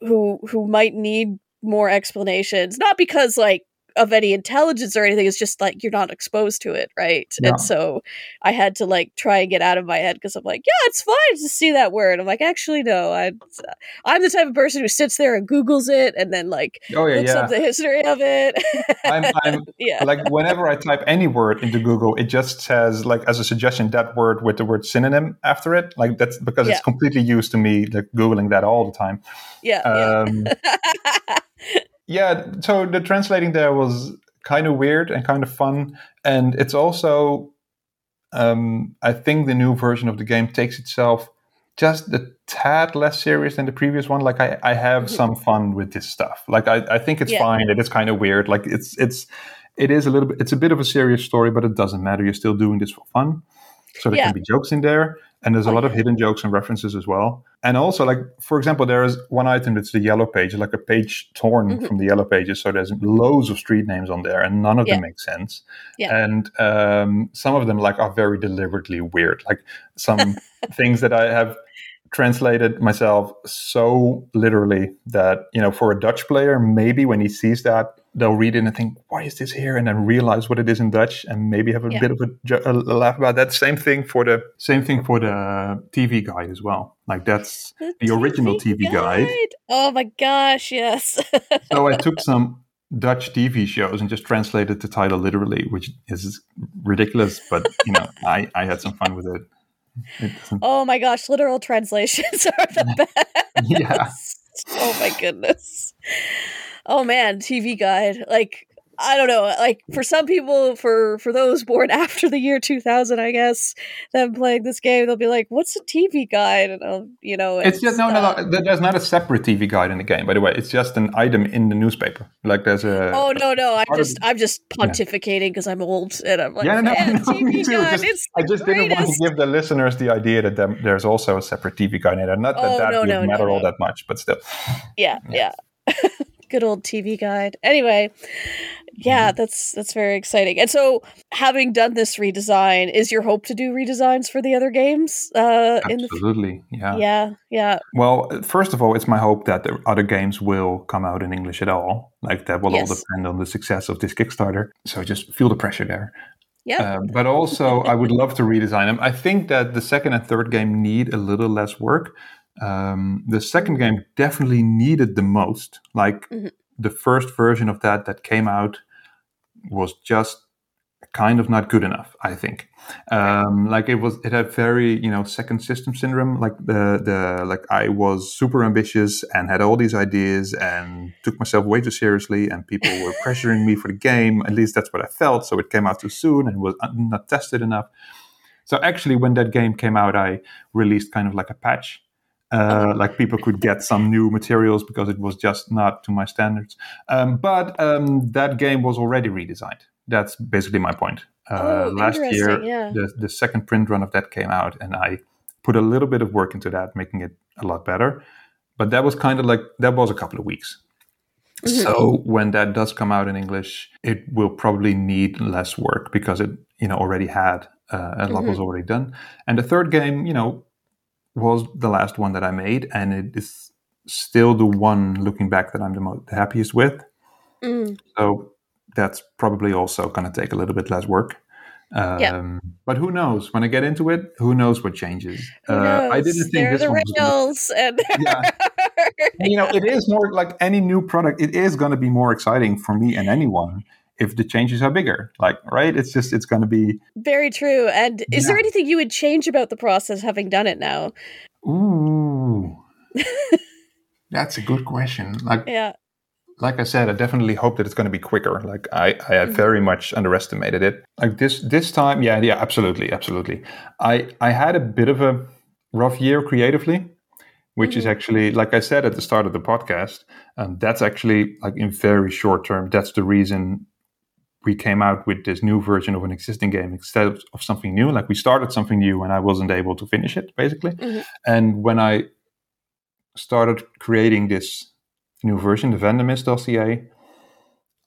who who might need more explanations not because like of any intelligence or anything it's just like you're not exposed to it right Yeah. and so i had to like try and get out of my head because i'm like yeah it's fine to see that word i'm like actually no i i'm the type of person who sits there and googles it and then like Oh yeah, looks yeah. up the history of it I'm, I'm [LAUGHS] yeah like whenever I type any word into Google, it just says like as a suggestion that word with the word synonym after it. Like that's because Yeah. it's completely used to me like googling that all the time. yeah Um, yeah [LAUGHS] yeah, so the translating there was kind of weird and kind of fun, and it's also um, I think the new version of the game takes itself just a tad less serious than the previous one. Like I, I have Mhm. some fun with this stuff. Like I, I think it's Yeah. fine. It is kind of weird. Like it's it's it is a little bit. It's a bit of a serious story, but it doesn't matter. You're still doing this for fun, so there Yeah. can be jokes in there, and there's a Oh, lot of hidden jokes and references as well. And also, like for example, there is one item that's the yellow page, like a page torn Mhm. from the yellow pages. So there's loads of street names on there, and none of Yeah. them make sense. Yeah. And um, some of them like are very deliberately weird. Like some [LAUGHS] things that I have translated myself so literally that you know for a Dutch player, maybe when he sees that, they'll read it and think, "Why is this here?" and then realize what it is in Dutch, and maybe have a Yeah. bit of a, a laugh about that. Same thing for the same thing for the TV guide as well. Like that's the original TV guide. Oh my gosh, yes. so I took [LAUGHS] some Dutch TV shows and just translated the title literally, which is ridiculous, but you know, I, I had some fun with it. It oh my gosh, literal translations [LAUGHS] are the [LAUGHS] best. Yeah. Oh my goodness. Oh man, TV guide. Like I don't know, like for some people for for those born [LAUGHS] after the year 2000, I guess, them playing this game, they'll be like, "What's a TV guide?" and I'll, you know, It's just no, no, uh, no. there- There's not a separate TV guide in the game, by the way. It's just an item in the newspaper. Like there's a. Oh no, no! I'm part of- just I'm just pontificating because I'm old and I'm like, yeah, no, "Man, [LAUGHS] no, TV guide, Just- it's I just didn't want to give the listeners the idea that them, there's also a separate TV guide in there. Not that Oh, that no, would no, no, matter all no. that much, but still. yeah [LAUGHS] yeah good old tv guide anyway yeah Mm-hmm. that's that's very exciting and so having done this redesign is your hope to do redesigns for the other games uh in the f- Absolutely, yeah. yeah yeah Well, first of all, it's my hope that the other games will come out in English at all. Like that will all depend on the success of this Kickstarter. So just feel the pressure there. yeah Um, but also, I would love to redesign them. I think that the second and third game need a little less work. Um, the second game definitely needed the most. Like Mhm. the first version of that that came out was just kind of not good enough. I think. Um, like it was, it had very you know second system syndrome. Like the the like I was super ambitious and had all these ideas and took myself way too seriously, and people were [LAUGHS] pressuring me for the game. At least that's what I felt. So it came out too soon and was not tested enough. So actually, when that game came out, I released kind of like a patch. Uh, like people could get some new materials because it was just not to my standards. Um, but um, that game was already redesigned. That's basically my point. Uh, Oh, last year, yeah. the, the second print run of that came out, and I put a little bit of work into that, making it a lot better. But that was kind of like that was a couple of weeks. Mhm. So when that does come out in English, it will probably need less work because it you know already had uh, a lot was already done. And the third game, you know, was the last one that I made, and it is still the one looking back that I'm the most the happiest with. Mm. So that's probably also going to take a little bit less work. Um, Yeah. But who knows? When I get into it, who knows what changes? Uh, I didn't think They're this the one was gonna- rails and [LAUGHS] Yeah. [LAUGHS] You know, it is more like any new product. It is going to be more exciting for me and anyone if the changes are bigger. Like, right? It's just it's going to be very true and is there anything you would change about the process having done it now ooh. [LAUGHS] That's a good question. Like, yeah like I said, I definitely hope that it's going to be quicker. Like I, I had Mhm. very much underestimated it. Like this, this time, yeah, yeah, absolutely, absolutely. I, I had a bit of a rough year creatively, which is Mhm. actually, like I said at the start of the podcast, um, that's actually like in very short term. That's the reason we came out with this new version of an existing game instead of, of something new. Like we started something new and I wasn't able to finish it, basically. Mhm. And when I started creating this new version, the Vandermist dossier,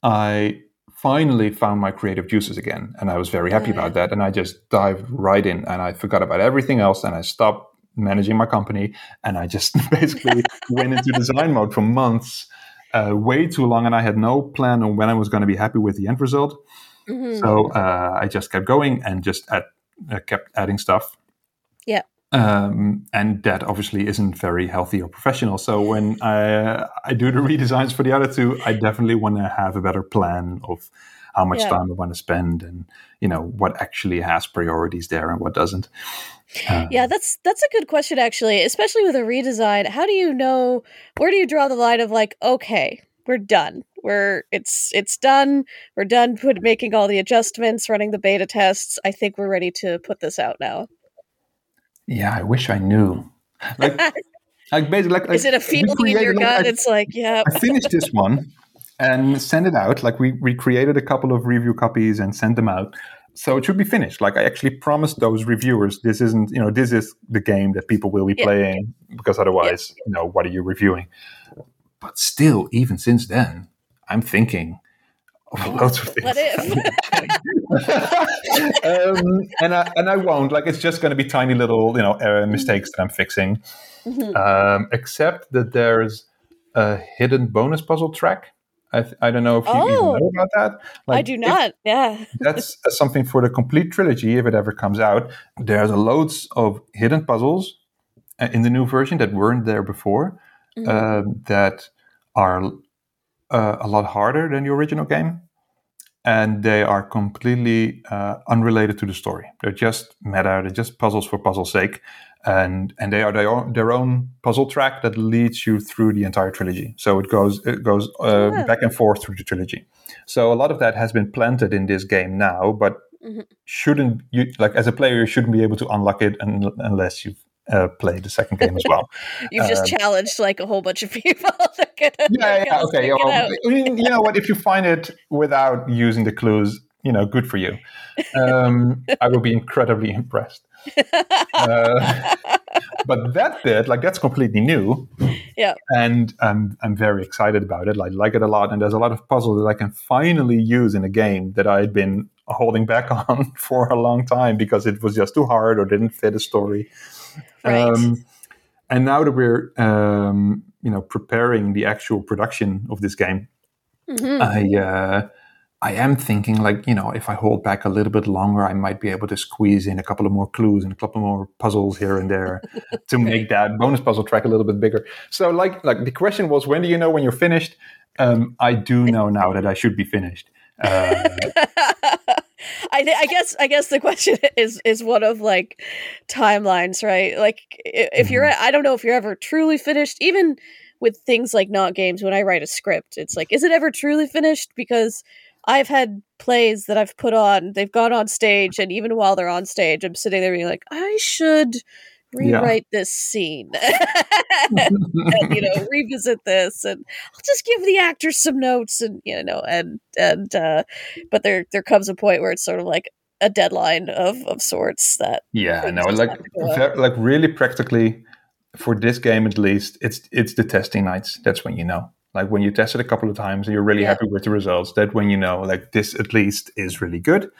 I finally found my creative juices again. And I was very happy Oh, yeah. about that. And I just dived right in and I forgot about everything else and I stopped managing my company and I just [LAUGHS] basically [LAUGHS] went into design mode for months. Uh, way too long, and I had no plan on when I was going to be happy with the end result. Mhm. So uh, I just kept going and just add, uh, kept adding stuff. Yeah. Um, and that obviously isn't very healthy or professional. So when [LAUGHS] I, I do the redesigns for the other two, I definitely want to have a better plan of how much Yeah. time I want to spend and you know what actually has priorities there and what doesn't. Uh, Yeah, that's that's a good question actually, especially with a redesign. How do you know where do you draw the line of like, okay, we're done. We're it's it's done. We're done put making all the adjustments, running the beta tests. I think we're ready to put this out now. yeah, I wish I knew. Like, [LAUGHS] like basically, like, Is it a feeling in your like, gut? I- it's like, yeah. I finished this one, [LAUGHS] and send it out. Like we we created a couple of review copies and sent them out. So it should be finished. Like I actually promised those reviewers, this isn't you know this is the game that people will be Yeah. playing because otherwise you know what are you reviewing? But still, even since then, I'm thinking of loads of things. What if? [LAUGHS] um, and I and I won't. Like it's just going to be tiny little you know uh, mistakes that I'm fixing. Mhm. Um, except that there's a hidden bonus puzzle track. I, th- I don't know if you Oh. even know about that. I do if- not. Yeah. [LAUGHS] that's something for the complete trilogy if it ever comes out. There's a loads of hidden puzzles uh, in the new version that weren't there before Mhm. um, that are uh, a lot harder than the original game. And they are completely uh, unrelated to the story. They're just meta. They're just puzzles for puzzle's sake, and and they are their own, their own puzzle track that leads you through the entire trilogy. So it goes it goes uh, Yeah. back and forth through the trilogy. So a lot of that has been planted in this game now, but Mhm. shouldn't you like as a player you shouldn't be able to unlock it un- unless you've uh, played the second game as well. [LAUGHS] You've just challenged like a whole bunch of [LAUGHS] people. [LAUGHS] Gonna, yeah, yeah, okay. Well. I mean, you know what? If you find it without using the clues, you know, good for you. Um, I will be incredibly impressed. Uh, but that bit, like, that's completely new. Yeah. And I'm I'm very excited about it. I like it a lot, and there's a lot of puzzles that I can finally use in a game that I had been holding back [LAUGHS] on for a long time because it was just too hard or didn't fit a story. Right. Um, and now that we're um, you know preparing the actual production of this game, Mhm. I uh, I am thinking like you know if I hold back a little bit longer, I might be able to squeeze in a couple of more clues and a couple more puzzles here and there [LAUGHS] to make that bonus puzzle track a little bit bigger. So like like the question was, when do you know when you're finished? Um, I do know now that I should be finished. Uh, [LAUGHS] I th- I guess I guess the question [LAUGHS] is is one of like timelines, right? Like if you're Mm-hmm. I don't know if you're ever truly finished even with things like not games when I write a script. It's like is it ever truly finished because I've had plays that I've put on, they've gone on stage and even while they're on stage, I'm sitting there being like I should Yeah. rewrite this scene. [LAUGHS] and, you know, revisit this and I'll just give the actors some notes and you know and and uh but there there comes a point where it's sort of like a deadline of of sorts that Yeah, no, like have to go up. ver- like really practically for this game at least, it's it's the testing nights. That's when you know. Like when you test it a couple of times and you're really Yeah. happy with the results, that when you know like this at least is really good.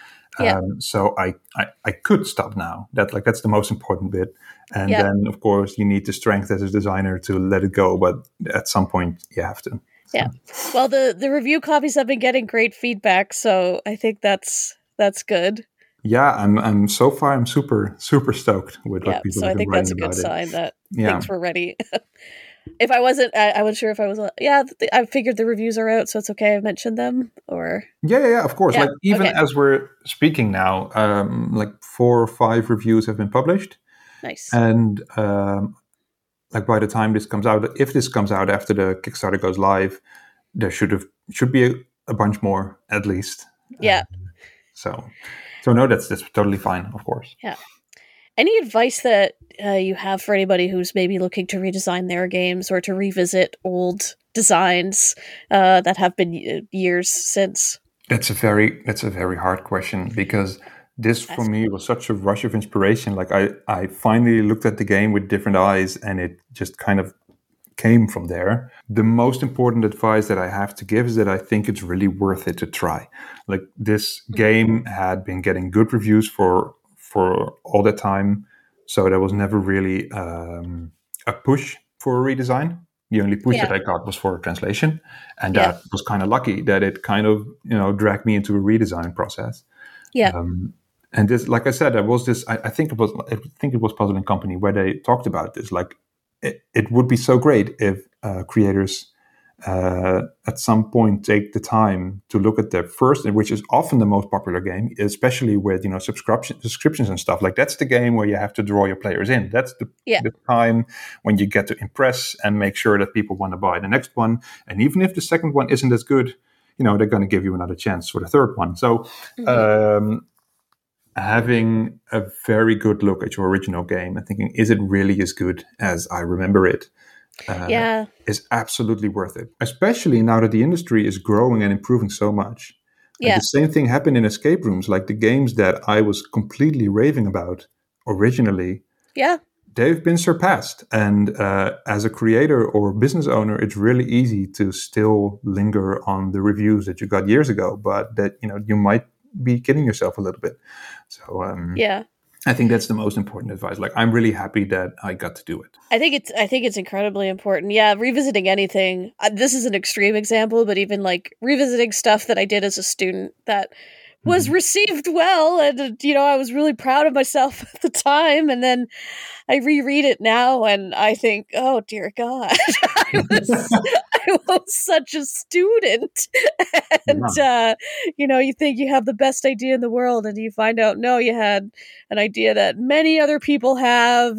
Yeah. Um, so I, I I could stop now. That like that's the most important bit. And Yeah. then of course you need the strength as a designer to let it go, but at some point you have to. Yeah. Well the the review copies have been getting great feedback so i think that's that's good Yeah, I'm I'm so far I'm super super stoked with what yeah people so i think that's a good it. sign that Yeah. things were ready [LAUGHS] if i wasn't I, I wasn't sure if i was yeah i figured the reviews are out so it's okay I've mentioned them or Yeah, yeah, yeah, of course. Yeah, Like even okay. as we're speaking now, um, like four or five reviews have been published, nice and um, like by the time this comes out, if this comes out after the Kickstarter goes live, there should have should be a, a bunch more at least. yeah So, so no, that's that's totally fine, of course. Any advice that uh, you have for anybody who's maybe looking to redesign their games or to revisit old designs uh, that have been years since? That's a very that's a very hard question because this for me was such a rush of inspiration. Like I I finally looked at the game with different eyes, and it just kind of came from there. The most important advice that I have to give is that I think it's really worth it to try. Like this game had been getting good reviews for for all the time, so there was never really um, a push for a redesign. The only push Yeah. that I got was for a translation, and Yeah. that was kind of lucky that it kind of you know dragged me into a redesign process. Yeah. Um, and this, like I said, there was this. I, I think it was. I think it was Puzzle and Company where they talked about this. Like, it, it would be so great if uh, creators uh, at some point take the time to look at their first, which is often the most popular game, especially with you know subscription subscriptions and stuff. Like that's the game where you have to draw your players in. That's the, Yeah. the time when you get to impress and make sure that people want to buy the next one. And even if the second one isn't as good, you know they're going to give you another chance for the third one. So Mhm. um, having a very good look at your original game and thinking, is it really as good as I remember it? Uh, yeah. is absolutely worth it. Especially now that the industry is growing and improving so much. And Yeah. the same thing happened in escape rooms. Like the games that I was completely raving about originally, Yeah. they've been surpassed. And uh, as a creator or business owner, it's really easy to still linger on the reviews that you got years ago, but that you know you might be kidding yourself a little bit. So um, Yeah. I think that's the most important advice. Like I'm really happy that I got to do it. I think it's I think it's incredibly important. Yeah, revisiting anything. Uh, this is an extreme example, but even like revisiting stuff that I did as a student that was Mhm. received well and uh, you know, I was really proud of myself [LAUGHS] at the time and then I reread it now and I think, "Oh dear god. [LAUGHS] I was [LAUGHS] [LAUGHS] was such a student." [LAUGHS] and uh you know, you think you have the best idea in the world and you find out no, you had an idea that many other people have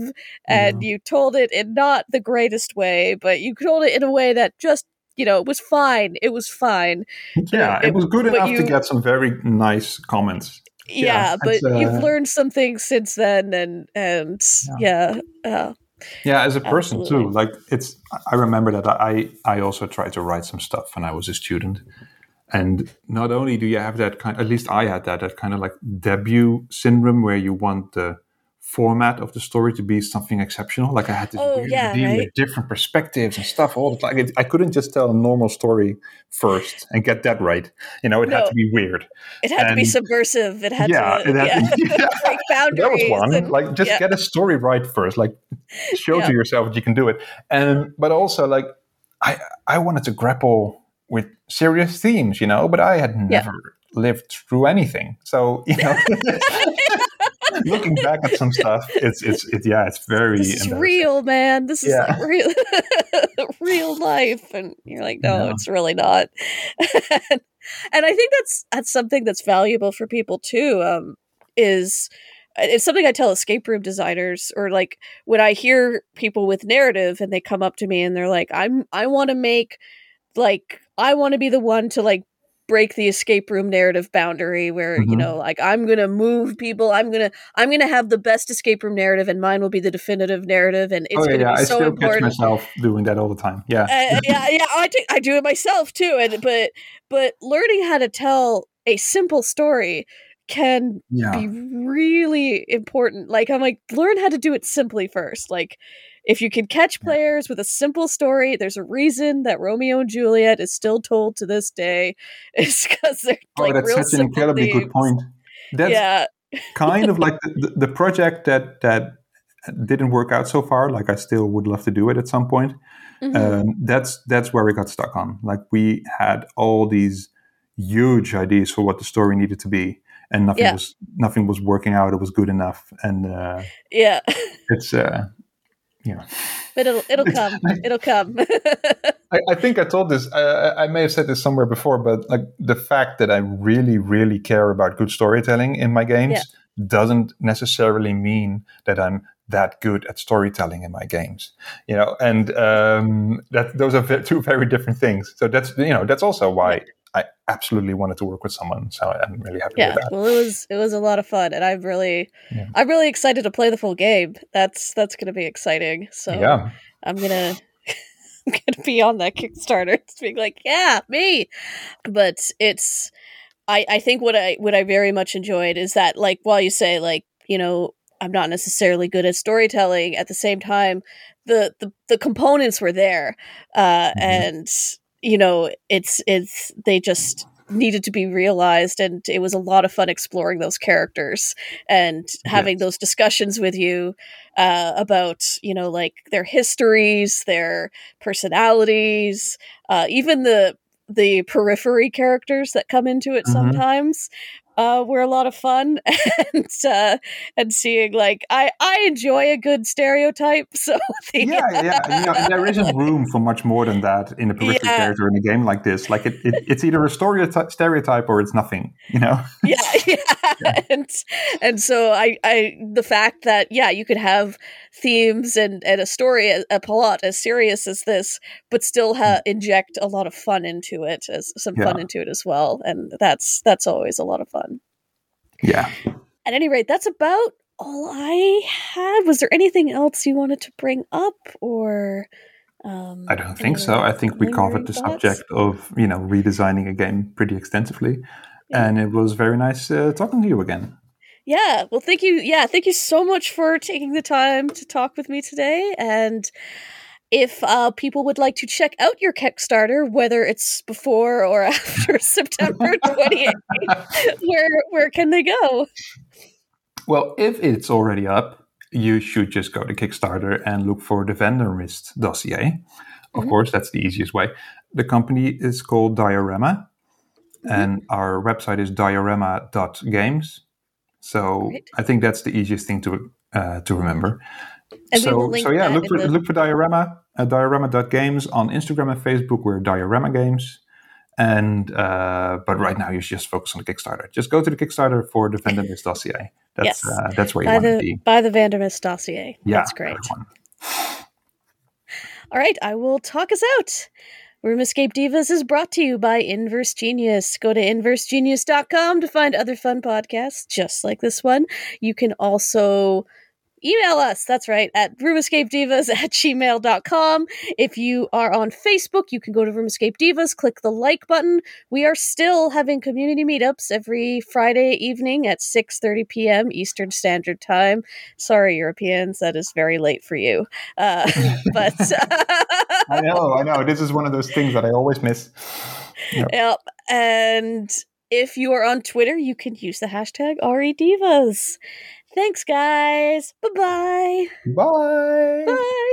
and Yeah. you told it in not the greatest way, but you told it in a way that just you know it was fine. It was fine. Yeah, it- it was good enough you- to get some very nice comments. Yeah, Yeah, but uh, you've learned some things since then, and and yeah, uh, Yeah, as a person Absolutely. too. Like it's, I remember that I I also tried to write some stuff when I was a student, and not only do you have that kind, at least I had that that kind of like debut syndrome where you want the format of the story to be something exceptional. Like I had to Oh, yeah, deal right. with different perspectives and stuff all the time. It- I couldn't just tell a normal story first and get that right. You know, it had to be weird. it had to be subversive. It had Yeah, to, it had yeah, to- yeah. break [LAUGHS] boundaries. That was one. and- like, just yeah. get a story right first. Like, show to yourself that you can do it. And but also, like, I I wanted to grapple with serious themes, you know, but I had never lived through anything. So you know, [LAUGHS] looking back at some stuff, it's it's it, yeah, it's very this is real, man. This is Yeah. like real, [LAUGHS] real life, and you're like, no, Yeah. it's really not. [LAUGHS] and I think that's that's something that's valuable for people too. Um, is it's something I tell escape room designers, or like when I hear people with narrative and they come up to me and they're like, "I'm I want to make like I want to be the one to like." Break the escape room narrative boundary where you Mhm. know like i'm gonna move people i'm gonna i'm gonna have the best escape room narrative and mine will be the definitive narrative and it's oh yeah, gonna yeah. be I so still catch myself doing that all the time. Yeah, uh, yeah yeah I do, I do it myself too and but but learning how to tell a simple story can yeah. be really important like i'm like learn how to do it simply first like if you can catch players with a simple story there's a reason that romeo and juliet is still told to this day [LAUGHS] it's because they're Oh, like that's real such an incredibly good point. That's yeah kind of [LAUGHS] like the, the, project that that didn't work out so far. Like I still would love to do it at some point. Mhm. Um, that's that's where we got stuck on. Like we had all these huge ideas for what the story needed to be, and nothing Yeah. was nothing was working out. It was good enough, and uh, yeah [LAUGHS] it's uh, know. but it'll it'll come [LAUGHS] it'll come [LAUGHS] I, I think I told this. Uh, I may have said this somewhere before, but like the fact that I really, really care about good storytelling in my games Yeah. doesn't necessarily mean that I'm that good at storytelling in my games. You know, and um, that those are two very different things. So that's you know that's also why I absolutely wanted to work with someone. So I'm really happy yeah with that. well it was it was a lot of fun and i'm really Yeah. i'm really excited to play the full game that's that's gonna be exciting so yeah, i'm gonna [LAUGHS] i'm gonna be on that kickstarter [LAUGHS] it's being like yeah me but it's i i think what i what i very much enjoyed is that like while you say like you know i'm not necessarily good at storytelling at the same time the the, the components were there uh Mhm. and you know it's it's they just needed to be realized and it was a lot of fun exploring those characters and having those discussions with you uh, about you know like their histories their personalities uh, even the the periphery characters that come into it Mhm. sometimes uh, were a lot of fun [LAUGHS] and uh, and seeing like I I enjoy a good stereotype [LAUGHS] so the, yeah, yeah. You know, there isn't room for much more than that in a periphery Yeah. character in a game like this. Like it, it it's either a stereotype, stereotype or it's nothing. You know. [LAUGHS] yeah, yeah. and and so I I the fact that yeah you could have themes and and a story a, a plot as serious as this but still ha- inject a lot of fun into it as some fun into it as well and that's that's always a lot of fun Yeah. at any rate that's about all I had was there anything else you wanted to bring up or Um, I don't think so. I think we covered the thoughts? subject of you know redesigning a game pretty extensively, yeah. and it was very nice uh, talking to you again. Yeah, well, thank you. Yeah, thank you so much for taking the time to talk with me today. And if uh, people would like to check out your Kickstarter, whether it's before or [LAUGHS] after [LAUGHS] September 28th, where where can they go? Well, if it's already up, you should just go to Kickstarter and look for the Vandermist dossier. Of mm-hmm. course, that's the easiest way. The company is called Diorama, mm-hmm. and our website is diorama.games. So. I think that's the easiest thing to uh, to remember. And so, so yeah, look for the... look for Diorama at diorama.games on Instagram and Facebook. We're Diorama Games. And uh, but right now you should just focus on the Kickstarter. Just go to the Kickstarter for the Vandermist dossier. That's yes. uh, that's where you want to be. By the Vandermist dossier. Yeah, that's great. All right, I will talk us out. Room Escape Divas is brought to you by Inverse Genius. Go to inversegenius.com to find other fun podcasts just like this one. You can also email us. That's right, at roomescapedivas at gmail.com. If you are on Facebook, you can go to Room Escape Divas, click the like button. We are still having community meetups every Friday evening at 6.30 p.m. Eastern Standard Time. Sorry, Europeans, that is very late for you. Uh, [LAUGHS] but [LAUGHS] I know, I know. This is one of those things that I always miss. Yep. yep. And if you are on Twitter, you can use the hashtag REDivas. Thanks, guys. Bye-bye. Bye. Bye.